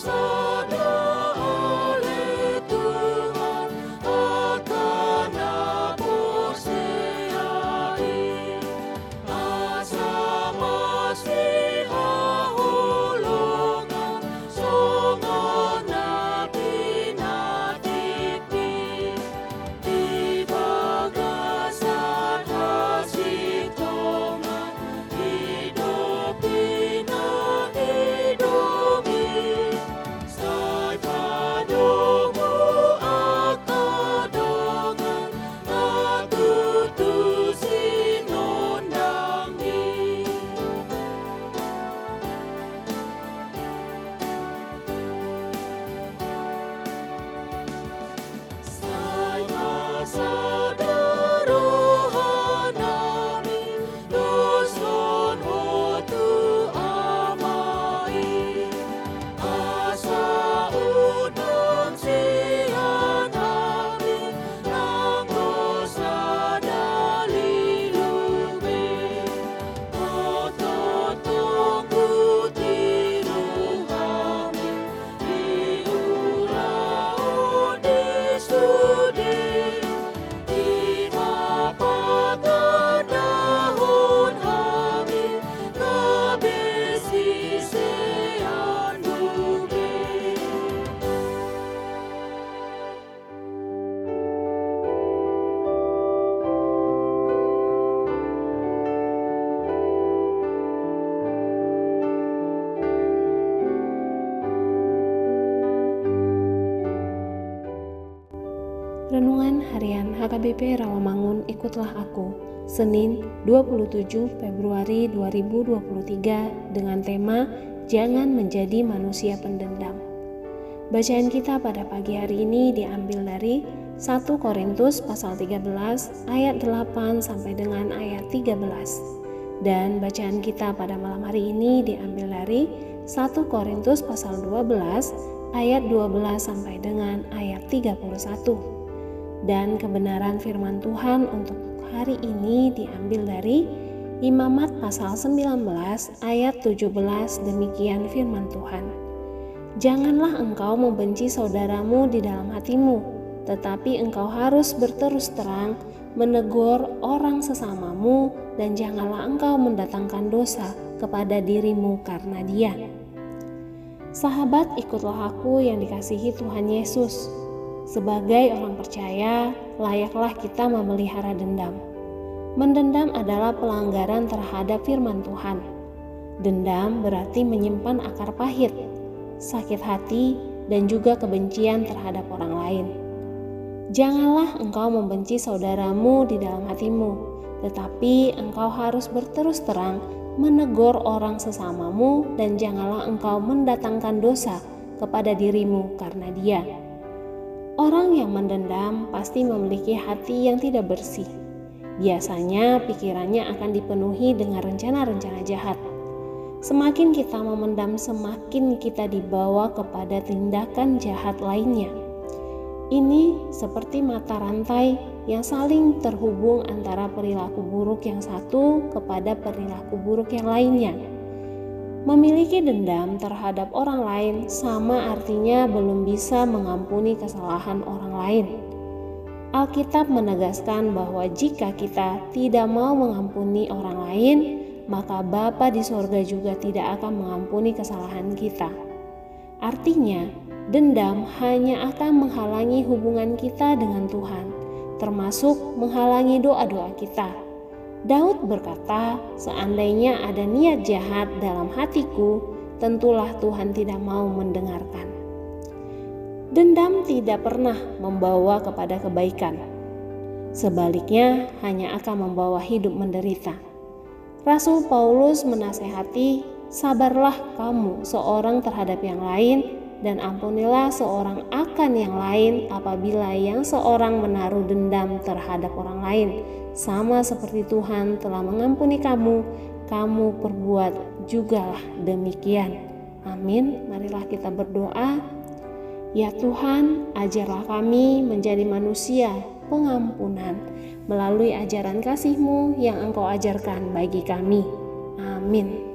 soul. Renungan Harian HKBP Rawamangun Ikutlah Aku Senin 27 Februari 2023 dengan tema Jangan Menjadi Manusia Pendendam. Bacaan kita pada pagi hari ini diambil dari 1 Korintus pasal 13 ayat 8 sampai dengan ayat 13 dan bacaan kita pada malam hari ini diambil dari 1 Korintus pasal 12 ayat 12 sampai dengan ayat 31 dan kebenaran firman Tuhan untuk hari ini diambil dari Imamat pasal 19 ayat 17 demikian firman Tuhan. Janganlah engkau membenci saudaramu di dalam hatimu, tetapi engkau harus berterus terang menegur orang sesamamu dan janganlah engkau mendatangkan dosa kepada dirimu karena dia. Sahabat, ikutlah aku yang dikasihi Tuhan Yesus sebagai orang percaya, layaklah kita memelihara dendam. Mendendam adalah pelanggaran terhadap firman Tuhan. Dendam berarti menyimpan akar pahit, sakit hati, dan juga kebencian terhadap orang lain. Janganlah engkau membenci saudaramu di dalam hatimu, tetapi engkau harus berterus terang menegur orang sesamamu, dan janganlah engkau mendatangkan dosa kepada dirimu karena dia. Orang yang mendendam pasti memiliki hati yang tidak bersih. Biasanya pikirannya akan dipenuhi dengan rencana-rencana jahat. Semakin kita memendam, semakin kita dibawa kepada tindakan jahat lainnya. Ini seperti mata rantai yang saling terhubung antara perilaku buruk yang satu kepada perilaku buruk yang lainnya. Memiliki dendam terhadap orang lain sama artinya belum bisa mengampuni kesalahan orang lain. Alkitab menegaskan bahwa jika kita tidak mau mengampuni orang lain, maka Bapa di sorga juga tidak akan mengampuni kesalahan kita. Artinya, dendam hanya akan menghalangi hubungan kita dengan Tuhan, termasuk menghalangi doa-doa kita Daud berkata, "Seandainya ada niat jahat dalam hatiku, tentulah Tuhan tidak mau mendengarkan." Dendam tidak pernah membawa kepada kebaikan. Sebaliknya, hanya akan membawa hidup menderita. Rasul Paulus menasehati, "Sabarlah kamu seorang terhadap yang lain, dan ampunilah seorang akan yang lain apabila yang seorang menaruh dendam terhadap orang lain, sama seperti Tuhan telah mengampuni kamu, kamu perbuat jugalah demikian. Amin. Marilah kita berdoa. Ya Tuhan, ajarlah kami menjadi manusia pengampunan melalui ajaran kasih-Mu yang Engkau ajarkan bagi kami. Amin.